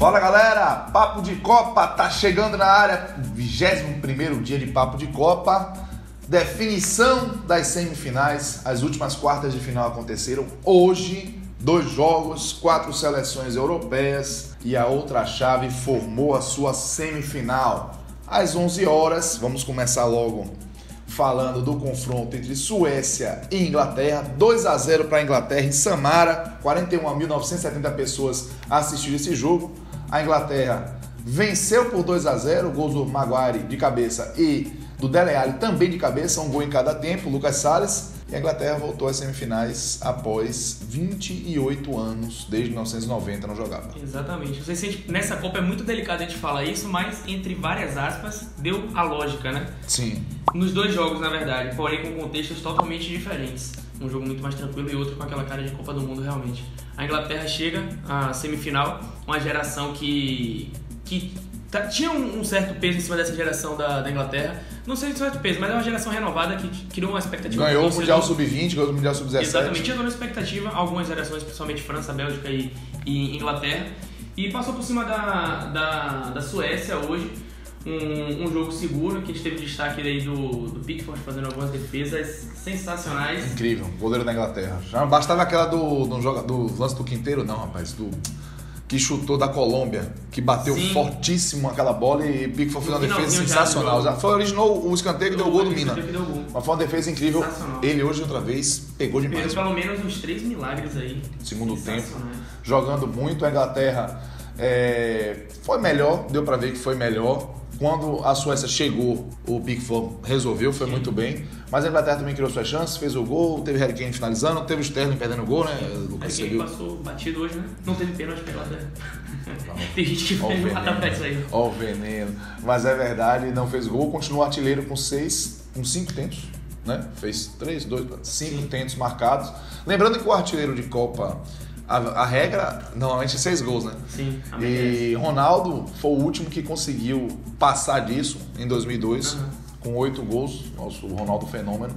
Fala galera, Papo de Copa tá chegando na área, 21 dia de Papo de Copa. Definição das semifinais, as últimas quartas de final aconteceram hoje. Dois jogos, quatro seleções europeias e a outra chave formou a sua semifinal. Às 11 horas, vamos começar logo falando do confronto entre Suécia e Inglaterra. 2 a 0 para a Inglaterra em Samara. 41.970 pessoas assistiram esse jogo. A Inglaterra venceu por 2 a 0, gols do Maguire de cabeça e do Dele Alli também de cabeça, um gol em cada tempo, Lucas Salles. E a Inglaterra voltou às semifinais após 28 anos, desde 1990 não jogava. Exatamente. Você sente, nessa Copa é muito delicado a gente falar isso, mas entre várias aspas, deu a lógica, né? Sim. Nos dois jogos, na verdade, porém com contextos totalmente diferentes. Um jogo muito mais tranquilo e outro com aquela cara de Copa do Mundo realmente. A Inglaterra chega à semifinal, uma geração que, que tá, tinha um, certo peso em cima dessa geração da, da Inglaterra. Não sei se certo peso, mas é uma geração renovada que criou uma expectativa. Ganhou o Mundial Sub-20, ganhou o Mundial Sub-17. Exatamente, tinha uma expectativa, algumas gerações, principalmente França, Bélgica e, e Inglaterra. E passou por cima da, da, da Suécia hoje. Um, um, jogo seguro, que a gente teve destaque aí do, do Pickford fazendo algumas defesas sensacionais. Incrível, goleiro da Inglaterra. Já bastava aquela do, do, jogo, do lance do Quinteiro, não, rapaz, do que chutou da Colômbia, que bateu Sim. fortíssimo aquela bola e Pickford fez uma defesa sensacional. Já foi, originou o escanteio que deu o gol do Mina. Mas foi uma defesa incrível. Ele hoje outra vez pegou demais. Fez pelo menos uns três milagres aí. Segundo tempo, jogando muito. A Inglaterra é, foi melhor, deu para ver que foi melhor. Quando a Suécia chegou, o Pickford resolveu, foi Sim. muito bem. Mas a Inglaterra também criou suas chances, fez o gol, teve Harry Kane finalizando, teve o Sterling perdendo o gol, né? Lucas Harry Kane passou batido hoje, né? Não teve pênalti pela Inglaterra. Tem gente que vai matar pra isso aí. Ó o veneno. Mas é verdade, não fez gol, continua artilheiro com seis, com cinco tentos. Né? Fez três, dois, cinco Sim. tentos marcados. Lembrando que o artilheiro de Copa a, a, regra normalmente é seis gols, né? Sim. E Ronaldo foi o último que conseguiu passar disso em 2002, uhum. com oito gols. Nosso Ronaldo Fenômeno.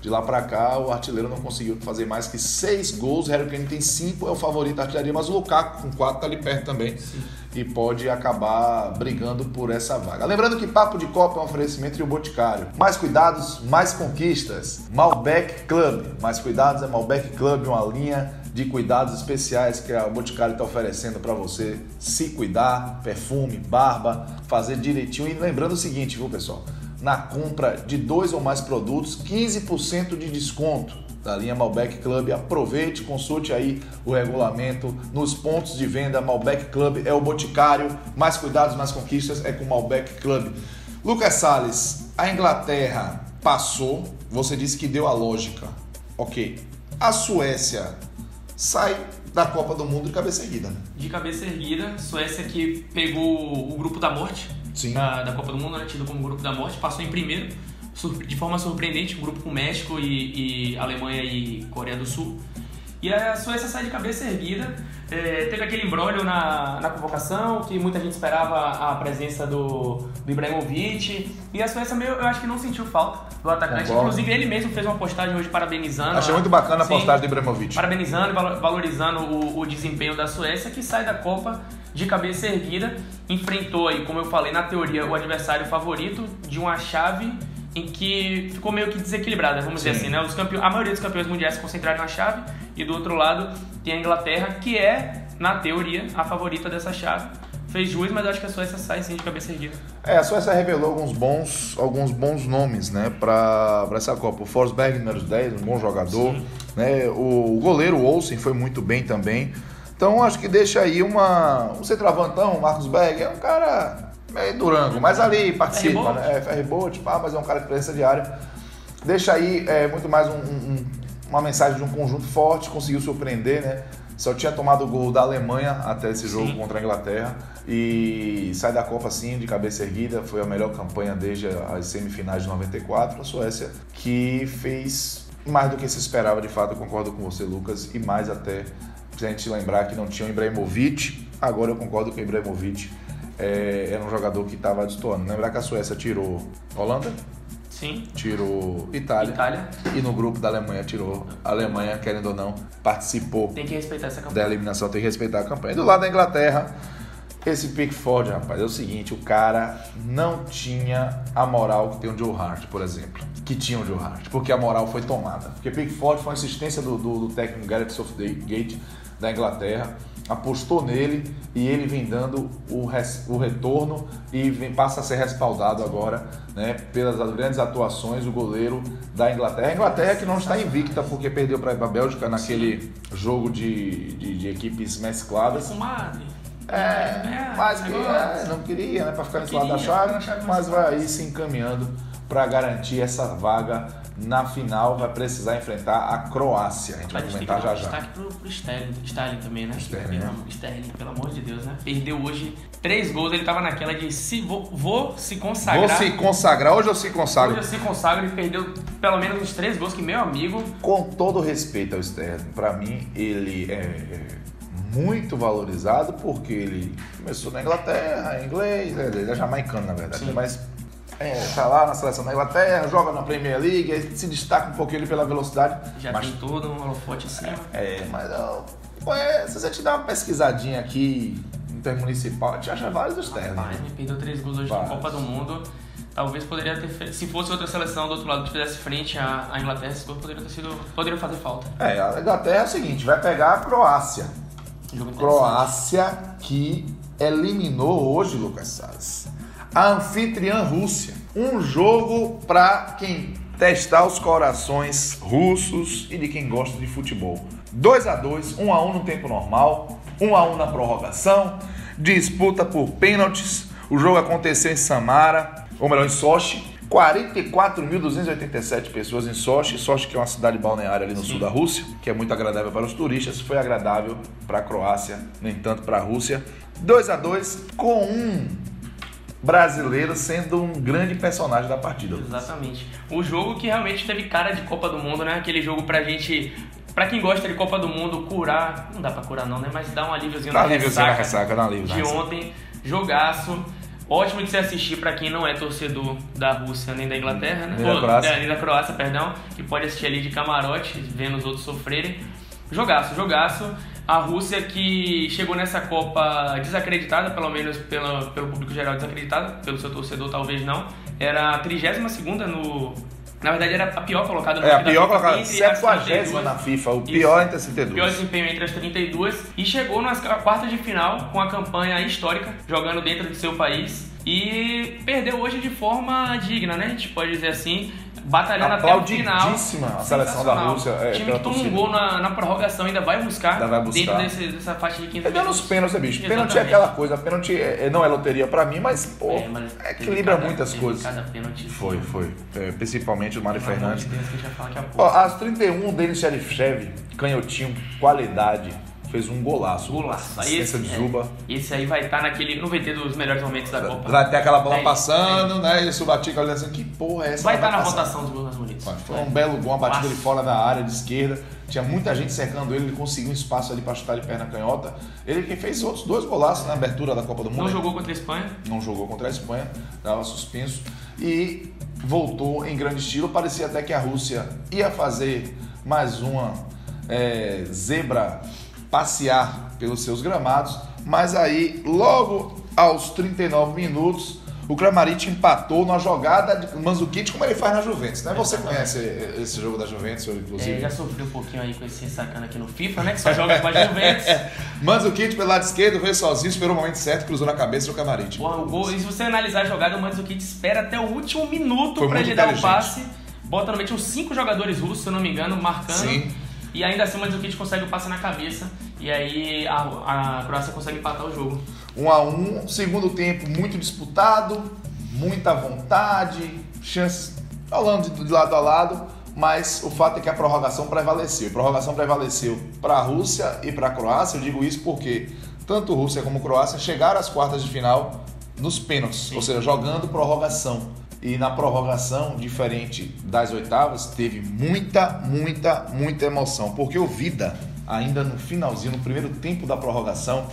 De lá para cá, o artilheiro não conseguiu fazer mais que seis gols. Harry Kane tem cinco, é o favorito da artilharia, mas o Lukaku com quatro tá ali perto também. Sim. E pode acabar brigando por essa vaga. Lembrando que Papo de Copa é um oferecimento de o Boticário. Mais cuidados, mais conquistas. Malbec Club. Mais cuidados é Malbec Club, uma linha de cuidados especiais que a Boticário está oferecendo para você se cuidar, perfume, barba, fazer direitinho. E lembrando o seguinte, viu pessoal? Na compra de dois ou mais produtos, 15% de desconto da linha Malbec Club. Aproveite, consulte aí o regulamento nos pontos de venda. Malbec Club é o Boticário. Mais cuidados, mais conquistas é com o Malbec Club. Lucas Salles, a Inglaterra passou, você disse que deu a lógica. Ok. A Suécia sai da Copa do Mundo de cabeça erguida. Né? De cabeça erguida, Suécia que pegou o grupo da morte da, da, Copa do Mundo, né, tido como grupo da morte, passou em primeiro, de forma surpreendente, um grupo com México e, e Alemanha e Coreia do Sul. E a Suécia sai de cabeça erguida. É, teve aquele embrólio na, na convocação, que muita gente esperava a presença do, do Ibrahimovic. E a Suécia, meio, eu acho que não sentiu falta do atacante. Concordo. Inclusive, ele mesmo fez uma postagem hoje parabenizando. Achei muito bacana a postagem do Ibrahimovic. Parabenizando e valorizando o, o desempenho da Suécia, que sai da Copa de cabeça erguida. Enfrentou aí, como eu falei, na teoria, o adversário favorito de uma chave em que ficou meio que desequilibrada, vamos Sim. dizer assim, né? Os campeões, a maioria dos campeões mundiais se concentraram na chave e do outro lado tem a Inglaterra, que é, na teoria, a favorita dessa chave. Fez juiz, mas eu acho que a Suécia sai sim de cabeça erguida. É, a Suécia revelou alguns bons, alguns bons nomes, né, para essa Copa. O Forsberg, número 10, um bom jogador. Né? O, o goleiro Olsen foi muito bem também. Então acho que deixa aí uma. Um centroavantão, o Marcos Berg, é um cara é Durango, mas ali participa, né? É ferryboat, pá, mas é um cara de presença diária. Deixa aí é, muito mais um, um, uma mensagem de um conjunto forte, conseguiu surpreender, né? Só tinha tomado o gol da Alemanha até esse jogo Sim. contra a Inglaterra e sai da Copa assim, de cabeça erguida. Foi a melhor campanha desde as semifinais de 94. A Suécia que fez mais do que se esperava, de fato, eu concordo com você, Lucas, e mais até se a gente lembrar que não tinha o Ibrahimovic. Agora eu concordo com o Ibrahimovic é, era um jogador que estava destoando. Lembrar que a Suécia tirou Holanda? Sim. Tirou Itália. Itália. E no grupo da Alemanha tirou. A Alemanha, querendo ou não, participou. Tem que respeitar essa campanha. Da eliminação, tem que respeitar a campanha. E do lado da Inglaterra, Esse Pickford, rapaz, é o seguinte, o cara não tinha a moral que tem o Joe Hart, por exemplo. Que tinha o Joe Hart, porque a moral foi tomada. Porque Pickford foi uma insistência do, do, do técnico Gareth Southgate da Inglaterra apostou nele e ele vem dando o, res, o retorno e vem, passa a ser respaldado agora né, pelas grandes atuações do goleiro da Inglaterra. A Inglaterra que não está invicta porque perdeu para a Bélgica naquele jogo de, de, de, equipes mescladas. É, é, mas que, é, não queria, né, para ficar nesse lado da chave, mas vai aí se encaminhando para garantir essa vaga na final vai precisar enfrentar a Croácia. A gente vai, comentar já já. Destaque pro, pro Sterling, Sterling também, né? Sterling, pelo, né? Sterling, pelo amor de Deus, né? Perdeu hoje três gols, ele tava naquela de se, vou, vou se consagrar. Vou se consagrar, hoje eu se consagro. Hoje eu se consagro e perdeu pelo menos uns três gols que meu amigo. Com todo respeito ao Sterling, para mim ele é muito valorizado porque ele começou na Inglaterra, inglês, ele é jamaicano na verdade, Sim. mas é, tá lá na seleção da Inglaterra, joga na Premier League, aí se destaca um pouquinho pela velocidade. Já mas, tem todo um holofote assim. É, mas é, se você te dar uma pesquisadinha aqui intermunicipal, a gente acha vários dos ternos. Rapaz, me perdeu três gols hoje na Copa do Mundo. Talvez poderia ter feito. Se fosse outra seleção do outro lado que fizesse frente à, à Inglaterra, esse gol poderia ter sido. poderia fazer falta. É, a Inglaterra é o seguinte, vai pegar a Croácia. Croácia que eliminou hoje, Lucas Salles a anfitriã Rússia. Um jogo para quem testar os corações russos e de quem gosta de futebol. 2 a 2, 1 a 1 no tempo normal, 1 a 1 na prorrogação, disputa por pênaltis. O jogo aconteceu em Samara, ou melhor, em Sochi. 44.287 pessoas em Sochi. Sochi que é uma cidade balneária ali no Sim. sul da Rússia, que é muito agradável para os turistas. Foi agradável para a Croácia, no entanto, para a Rússia. 2 a 2 com um brasileiro sendo um grande personagem da partida. Exatamente. O jogo que realmente teve cara de Copa do Mundo, né? Aquele jogo pra gente Pra quem gosta de Copa do Mundo, curar. Não dá pra curar, não, né? Mas dá um alíviozinho dá na. Na ressaca dá alívio, de ontem. Jogaço. Ótimo de se assistir para quem não é torcedor da Rússia nem da Inglaterra, né? Nem da Croácia. É, nem da Croácia, perdão. Que pode assistir ali de camarote, vendo os outros sofrerem. Jogaço, jogaço. A Rússia que chegou nessa Copa desacreditada, pelo menos pelo, pelo público geral desacreditada, pelo seu torcedor talvez não, era a 32 no, na verdade, era a pior colocada no É, a pior colocada, 70 na FIFA, o pior entre as 32. O pior desempenho entre as 32. E chegou nas quartas de final com a campanha histórica, jogando dentro de seu país. E perdeu hoje de forma digna, né? A gente pode dizer assim batalhando até o final. a seleção da Rússia. É, o time que toma um gol na, na prorrogação ainda vai buscar, ainda vai buscar. dentro desse, dessa faixa de quinta. Ele deu nos pênaltis, né, bicho? Exatamente. Pênalti é aquela coisa, pênalti é, não é loteria pra mim, mas, pô, é, mas equilibra cada, muitas coisas. Cada pênalti. Foi, foi. É, principalmente o Mário Fernandes. Deus, Ó, as 31, Denis Sheriff canhotinho, qualidade fez um golaço. Golaço. Aí esse, de Zuba. É, esse aí vai estar tá naquele. Não vai ter dos melhores momentos da Copa. Vai ter aquela bola passando, né? E o Subatica olhando assim, que porra é essa? Vai estar tá na votação dos gols mais bonitos. Foi um belo gol, uma batida ali fora da área de esquerda. Tinha muita gente cercando ele, ele conseguiu um espaço ali para chutar de perna canhota. Ele que fez outros dois golaços na abertura da Copa do Mundo. Não jogou contra a Espanha? Não jogou contra a Espanha, estava suspenso. E voltou em grande estilo. Parecia até que a Rússia ia fazer mais uma é, zebra passear pelos seus gramados, mas aí logo aos 39 minutos o Kramaric empatou na jogada de Manzukic, como ele faz na Juventus, né? Você conhece esse jogo da Juventus, inclusive? É, já sofri um pouquinho aí com esse sacana aqui no FIFA, né? Que só joga com a Juventus. Manzukic pelo lado esquerdo, veio sozinho, esperou o momento certo, cruzou na cabeça do Kramaric. Bom, o gol, e se você analisar a jogada, o Manzukic espera até o último minuto para ele dar o passe. Bota normalmente uns cinco jogadores russos, se eu não me engano, marcando. Sim. E ainda assim o Mandzukic consegue o passe na cabeça. E aí a, a Croácia consegue empatar o jogo. 1 um a 1 um, segundo tempo muito disputado, muita vontade, chances rolando de lado a lado, mas o fato é que a prorrogação prevaleceu. A prorrogação prevaleceu para a Rússia e para a Croácia. Eu digo isso porque tanto Rússia como Croácia chegaram às quartas de final nos pênaltis, Sim. ou seja, jogando prorrogação. E na prorrogação, diferente das oitavas, teve muita, muita, muita emoção. Porque o Vida, ainda no finalzinho, no primeiro tempo da prorrogação,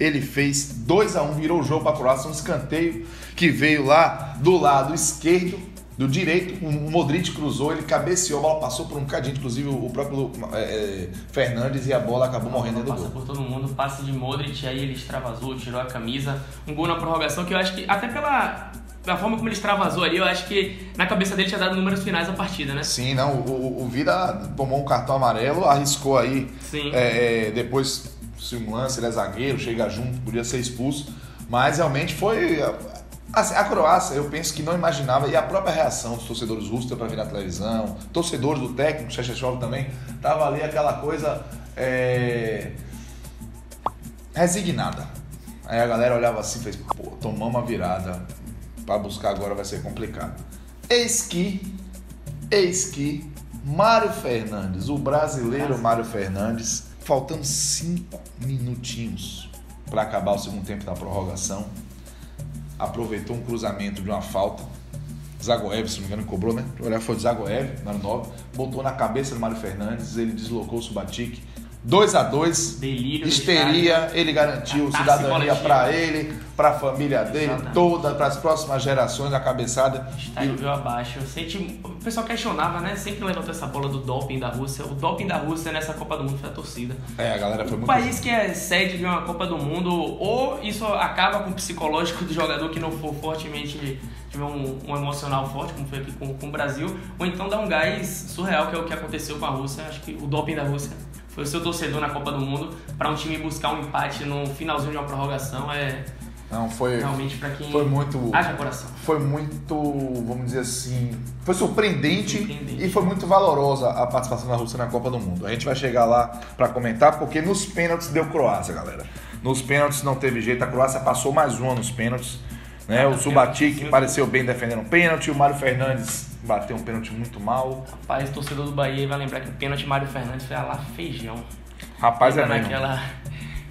ele fez 2 a 1 um, virou o jogo para a Croácia, um escanteio que veio lá do lado esquerdo do direito, o Modric cruzou, ele cabeceou, a bola passou por um cadinho, inclusive o próprio é, é, Fernandes e a bola acabou morrendo dentro do gol. Passa por todo mundo, passe de Modric, aí ele extravasou, tirou a camisa, um gol na prorrogação que eu acho que até pela da forma como ele extravasou ali, eu acho que na cabeça dele tinha dado números finais da partida, né? Sim, não, o, o Vida tomou um cartão amarelo, arriscou aí. Sim. É, é, depois, se um lance, ele é zagueiro, chega junto, podia ser expulso. Mas realmente foi Assim, a Croácia, eu penso que não imaginava, e a própria reação dos torcedores russos para vir na televisão, torcedores do técnico, Chechechov também, tava ali aquela coisa é, resignada. Aí a galera olhava assim e fez, pô, tomamos uma virada, para buscar agora vai ser complicado. Eis que, eis que, Mário Fernandes, o brasileiro Mário Fernandes, faltando cinco minutinhos para acabar o segundo tempo da prorrogação, aproveitou um cruzamento de uma falta. Zagoev, se não me engano, cobrou, né? Olhar foi de Zagoev, na 9, botou na cabeça do Mário Fernandes, ele deslocou o Subatic 2 a 2 Delírio histeria, ele garantiu cidadania para ele, para a família dele, Exatamente. toda, para as próximas gerações, a cabeçada. Estádio e... abaixo. Senti... O pessoal questionava, né? Sempre levantou essa bola do doping da Rússia. O doping da Rússia nessa Copa do Mundo foi a torcida. É, a galera foi muito. Um país que é sede de uma Copa do Mundo, ou isso acaba com o psicológico do jogador que não for fortemente tiver um, um, emocional forte, como foi aqui com, com o Brasil, ou então dá um gás surreal, que é o que aconteceu com a Rússia. Acho que o doping da Rússia foi o seu torcedor na Copa do Mundo para um time buscar um empate no finalzinho de uma prorrogação é não foi realmente para quem foi muito haja coração. Foi muito, vamos dizer assim, foi surpreendente, surpreendente, e foi muito valorosa a participação da Rússia na Copa do Mundo. A gente vai chegar lá para comentar porque nos pênaltis deu Croácia, galera. Nos pênaltis não teve jeito, a Croácia passou mais uma nos pênaltis. Né? O Subatic pareceu bem defendendo o pênalti, o Mário Fernandes bateu um pênalti muito mal. Rapaz, o torcedor do Bahia vai lembrar que o pênalti Mário Fernandes foi lá feijão. Rapaz, Lembra é mesmo. Naquela,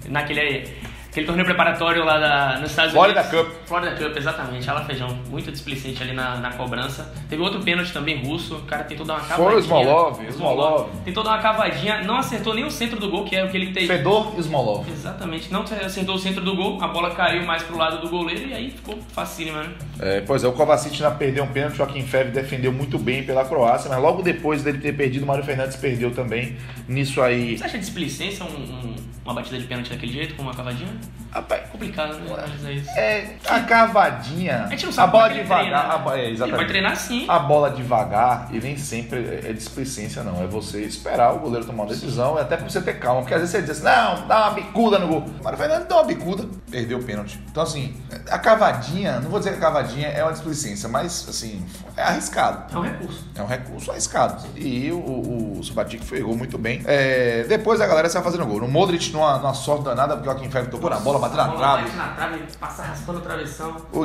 naquele Aquele torneio preparatório lá da, nos Estados Florida Unidos. Florida Cup. Florida Cup, exatamente. Ela Feijão, muito displicente ali na, na cobrança. Teve outro pênalti também russo. O cara tentou dar uma cavadinha. Foi o Smolov. Smolov. Tentou dar uma cavadinha, não acertou nem o centro do gol, que é o que ele tem. Fedor e Smolov. Exatamente. Não acertou o centro do gol, a bola caiu mais pro lado do goleiro e aí ficou facílimo, né? É, pois é, o Kovacic já perdeu um pênalti, o Joaquim Feve defendeu muito bem pela Croácia, mas logo depois dele ter perdido, o Mário Fernandes perdeu também. Nisso aí. Você acha displicência um, um, uma batida de pênalti daquele jeito, com uma cavadinha? Rapaz, complicado, né? É, é a cavadinha. A gente não sabe a bola devagar. A, é, exatamente. Ele vai treinar sim. A bola devagar e nem sempre é, é displicência, não. É você esperar o goleiro tomar uma decisão, e até pra você ter calma. Porque às vezes você diz assim, não, dá uma bicuda no gol. Mas Fernando deu uma bicuda, perdeu o pênalti. Então, assim, a cavadinha, não vou dizer que a cavadinha é uma displicência, mas, assim, é arriscado. É um recurso. É um recurso arriscado. E o, o, o Subatic ferrou muito bem. É, depois a galera sai fazendo gol. No Modric, numa, numa sorte danada, porque o Joaquim Ferro tocou na bola, bateu na trave. Bate na trave, passa raspando o travessão. O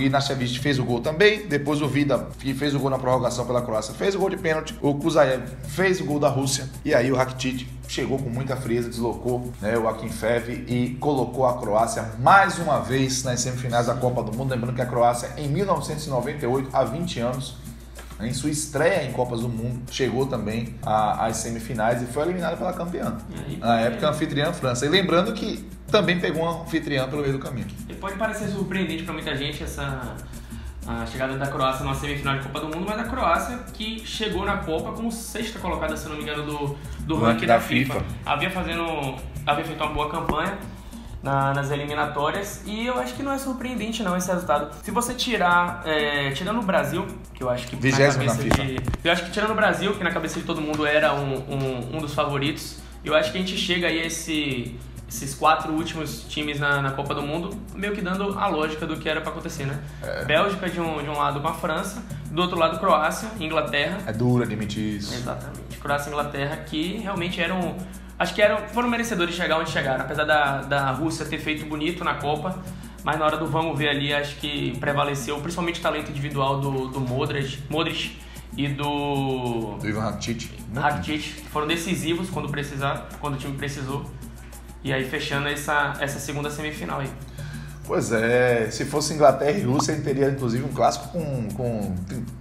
Ignashevich fez o gol também. Depois o Vida, que fez o gol na prorrogação pela Croácia, fez o gol de pênalti. O Kuzaev fez o gol da Rússia. E aí o Rakitic chegou com muita frieza, deslocou né, o Akin Fev e colocou a Croácia mais uma vez nas semifinais da Copa do Mundo. Lembrando que a Croácia, em 1998, há 20 anos, em sua estreia em Copas do Mundo, chegou também às semifinais e foi eliminada pela campeã. Aí, Na época, a anfitriã França. E lembrando que também pegou uma anfitriã pelo meio do caminho. E pode parecer surpreendente para muita gente essa a chegada da Croácia numa semifinal de Copa do Mundo, mas a Croácia que chegou na Copa como sexta colocada, se não me engano, do, do ranking da, da FIFA. FIFA. Havia fazendo, havia feito uma boa campanha na, nas eliminatórias e eu acho que não é surpreendente não esse resultado. Se você tirar, é, tirando o Brasil, que eu acho que na cabeça na de, eu acho que tirando o Brasil, que na cabeça de todo mundo era um, um, um dos favoritos, eu acho que a gente chega aí a esse esses quatro últimos times na, na, Copa do Mundo, meio que dando a lógica do que era para acontecer, né? É. Bélgica de um, de um lado com a França, do outro lado Croácia, Inglaterra. É duro admitir isso. Exatamente. Croácia e Inglaterra que realmente eram. Acho que eram, foram merecedores de chegar onde chegaram, apesar da, da Rússia ter feito bonito na Copa. Mas na hora do vamos ver ali, acho que prevaleceu principalmente o talento individual do, do Modric, Modric e do. Do Ivan Rakitic. Rakitic, foram decisivos quando precisar, quando o time precisou. E aí fechando essa, essa segunda semifinal aí. Pois é, se fosse Inglaterra e Rússia, ele teria inclusive um clássico com, com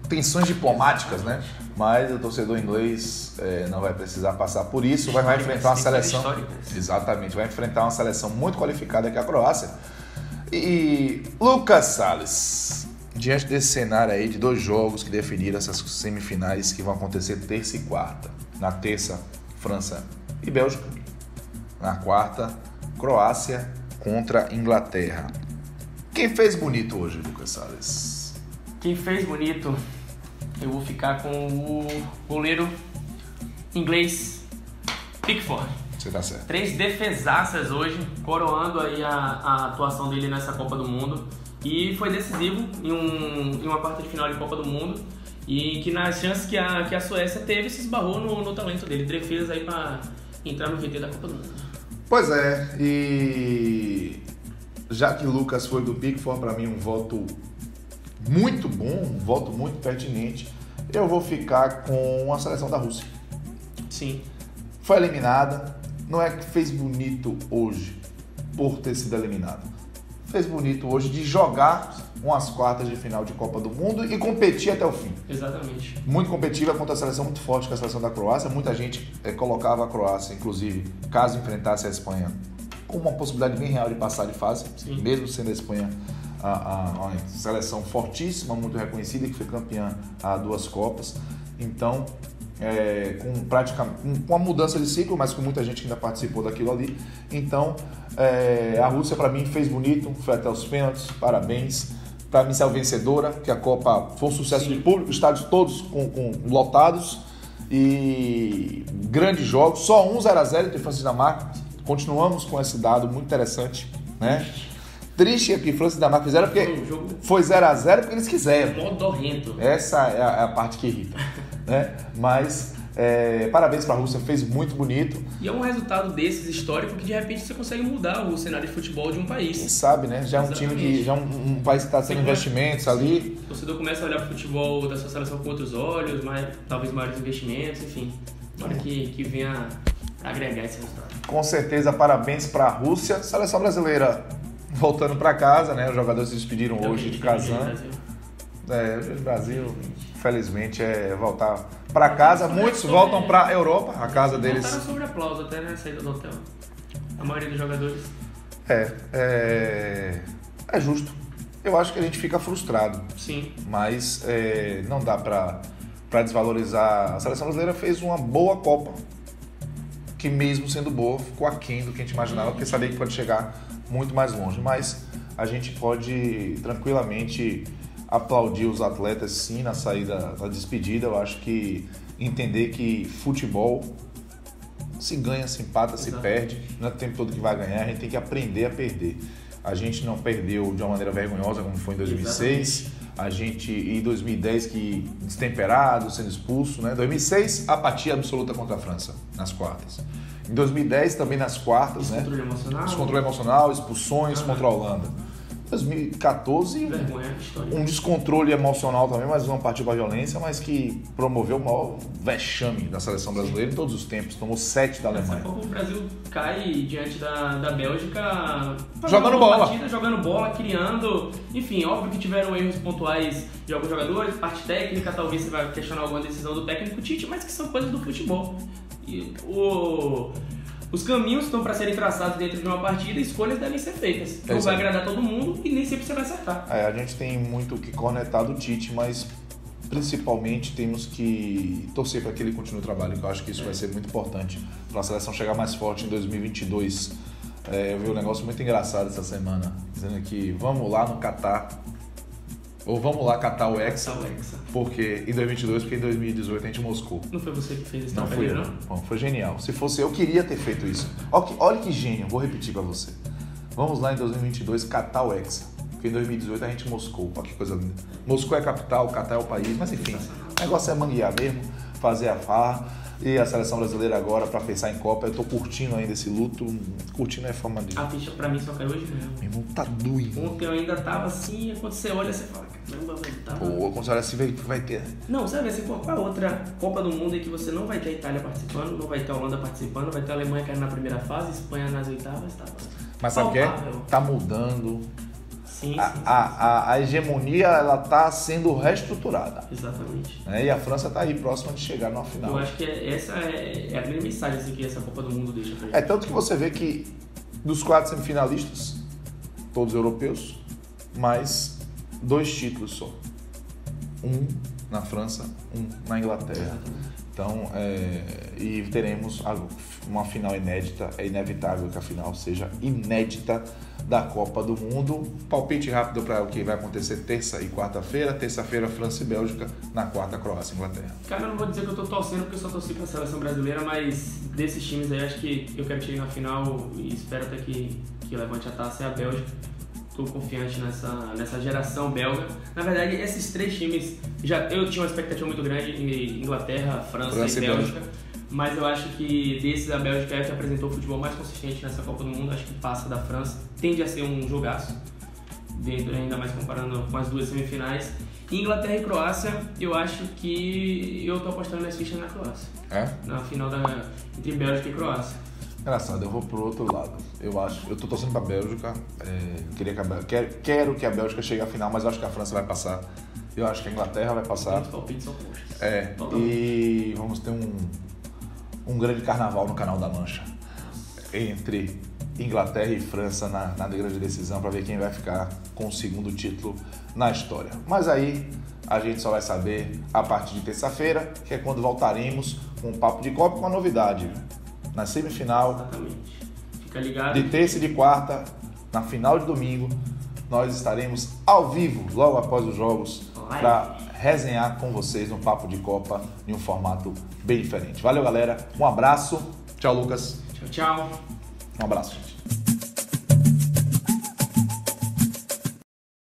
tensões diplomáticas, né? Mas o torcedor inglês é, não vai precisar passar por isso, vai, vai enfrentar uma seleção. Exatamente, vai enfrentar uma seleção muito qualificada que é a Croácia. E Lucas Salles, diante desse cenário aí de dois jogos que definiram essas semifinais que vão acontecer terça e quarta. Na terça, França e Bélgica. Na quarta, Croácia contra Inglaterra. Quem fez bonito hoje, Lucas Salles? Quem fez bonito, eu vou ficar com o goleiro inglês Pickford. Você tá certo. Três defesaças hoje, coroando aí a, a atuação dele nessa Copa do Mundo. E foi decisivo em, um, em uma quarta de final de Copa do Mundo. E que nas chances que a, que a Suécia teve, se esbarrou no, no talento dele. Defesa aí para entrar no VT da Copa do Mundo. Pois é, e já que Lucas foi do Pickford, para mim um voto muito bom, um voto muito pertinente, eu vou ficar com a seleção da Rússia. Sim. Foi eliminada, não é que fez bonito hoje por ter sido eliminado. Fez bonito hoje de jogar umas quartas de final de Copa do Mundo e competir até o fim. Exatamente. Muito competitiva contra a seleção muito forte, que é a seleção da Croácia. Muita gente é, colocava a Croácia, inclusive, caso enfrentasse a Espanha, com uma possibilidade bem real de passar de fase, Sim. mesmo sendo a Espanha a, a, a, seleção fortíssima, muito reconhecida, que foi campeã a duas Copas. Então, é, com praticamente com a mudança de ciclo, mas com muita gente que ainda participou daquilo ali. Então, é, a Rússia para mim fez bonito, foi até os pênaltis, parabéns. Para mim, ser vencedora, que a Copa foi um sucesso Sim. de público, estádios todos com, com, lotados e grandes jogos. Só um 0x0 entre França e Dinamarca. Continuamos com esse dado muito interessante, né? Triste é que França e Dinamarca fizeram porque foi 0x0 porque eles quiseram. Modorrento. Essa é a, é a parte que irrita né? Mas é, parabéns para a Rússia, fez muito bonito. E é um resultado desses histórico que de repente você consegue mudar o cenário de futebol de um país. Quem sabe, né? Já é um time que. Já é um, um país que está tendo investimentos ali. O torcedor começa a olhar para o futebol da sua seleção com outros olhos, mais, talvez maiores investimentos, enfim. Hora que, que venha agregar esse resultado. Com certeza, parabéns para a Rússia. Seleção brasileira voltando para casa, né? Os jogadores se despediram hoje de Kazan. É, o Brasil, felizmente, é voltar para casa. Muitos voltam para a Europa, a casa deles. Voltaram sobre aplauso até na né, saída do hotel. A maioria dos jogadores. É, é, é justo. Eu acho que a gente fica frustrado. Sim. Mas é, não dá para desvalorizar. A seleção brasileira fez uma boa Copa, que mesmo sendo boa, ficou aquém do que a gente imaginava, porque sabia que pode chegar muito mais longe. Mas a gente pode tranquilamente aplaudir os atletas sim na saída, na despedida. Eu acho que entender que futebol se ganha, se empata, se perde. Não é o tempo todo que vai ganhar, a gente tem que aprender a perder. A gente não perdeu de uma maneira vergonhosa como foi em 2006. Exatamente. A gente em 2010 que destemperado, sendo expulso, né? 2006 apatia absoluta contra a França nas quartas. Em 2010 também nas quartas, Descontrole né? Emocional. Descontrole emocional, expulsões ah, contra a Holanda. 2014, Vergonha, um descontrole emocional também, mas não partiu para violência, mas que promoveu o maior vexame da seleção brasileira em todos os tempos. Tomou sete da Alemanha. Pouco o Brasil cai diante da, da Bélgica jogando bola. Partida, jogando bola, criando. Enfim, óbvio que tiveram erros pontuais de alguns jogadores, parte técnica, talvez você vai questionar alguma decisão do técnico Tite, mas que são coisas do futebol. E o os caminhos estão para serem traçados dentro de uma partida e escolhas devem ser feitas. Não vai agradar todo mundo e nem sempre você vai acertar. É, a gente tem muito o que cornetar do Tite, mas principalmente temos que torcer para que ele continue o trabalho, que eu acho que isso é. vai ser muito importante para a seleção chegar mais forte em 2022. É, eu vi um negócio muito engraçado essa semana, dizendo que vamos lá no Catar ou vamos lá catar o Hexa. o Hexa. Porque em 2022, porque em 2018 a gente moscou. Não foi você que fez isso? Não foi eu. Bom, foi genial. Se fosse eu, queria ter feito isso. Olha que, olha que gênio, vou repetir para você. Vamos lá em 2022 catar o Hexa. Porque em 2018 a gente moscou. Olha que coisa linda. Moscou é a capital, Catar é o país, mas enfim. O negócio é manguear mesmo, fazer a farra e a seleção brasileira agora para pensar em Copa. Eu tô curtindo ainda esse luto. Curtindo é forma de. A ficha pra mim só caiu hoje mesmo. Meu irmão, tá doido. Ontem eu ainda tava assim, e quando você olha, você fala, caramba, velho, tá. Pô, quando você olha assim, vai ter. Não, vai ver assim, qual é a outra Copa do Mundo em que você não vai ter a Itália participando, não vai ter a Holanda participando, vai ter a Alemanha caindo na primeira fase, Espanha nas oitavas, tá. Mas sabe o que é? Tá mudando Sim, a, sim, sim. A, a, hegemonia ela está sendo reestruturada. Exatamente. Né? E a França está aí próxima de chegar na final. Eu acho que essa é, é a primeira mensagem assim, que essa Copa do Mundo deixa pra gente. É tanto que você vê que dos quatro semifinalistas, todos europeus, mas dois títulos só. Um na França, um na Inglaterra. Então, é, e teremos uma final inédita. É inevitável que a final seja inédita da Copa do Mundo. Palpite rápido para o que vai acontecer terça e quarta-feira. Terça-feira, França e Bélgica. Na quarta, Croácia e Inglaterra. Cara, eu não vou dizer que eu tô torcendo porque eu só torci pra seleção brasileira, mas desses times aí, acho que eu quero chegar na final e espero até que, que levante a taça é a Bélgica. Estou confiante nessa, nessa geração belga. Na verdade, esses três times, já eu tinha uma expectativa muito grande em Inglaterra, França, França e, Bélgica. Bélgica mas eu acho que desses a Bélgica é que apresentou o futebol mais consistente nessa Copa do Mundo, acho que passa da França, tende a ser um jogaço, dentro, ainda mais comparando com as duas semifinais. Inglaterra e Croácia, eu acho que eu tô apostando minhas fichas na Croácia. É? Na final da, entre Bélgica e Croácia. Engraçado, eu vou pro outro lado. Eu acho, eu tô torcendo pra Bélgica. É, queria que a, quero, quero que a Bélgica chegue à final, mas eu acho que a França vai passar. Eu acho que a Inglaterra vai passar. Os palpites são É. Totalmente. E vamos ter um, um grande carnaval no Canal da Mancha entre Inglaterra e França na, na grande decisão para ver quem vai ficar com o segundo título na história. Mas aí a gente só vai saber a partir de terça-feira, que é quando voltaremos com um papo de copa com a novidade. Na semifinal. Exatamente. Fica ligado. De terça e de quarta, na final de domingo, nós estaremos ao vivo logo após os jogos para resenhar com vocês um papo de Copa em um formato bem diferente. Valeu, galera. Um abraço. Tchau, Lucas. Tchau, tchau. Um abraço, gente.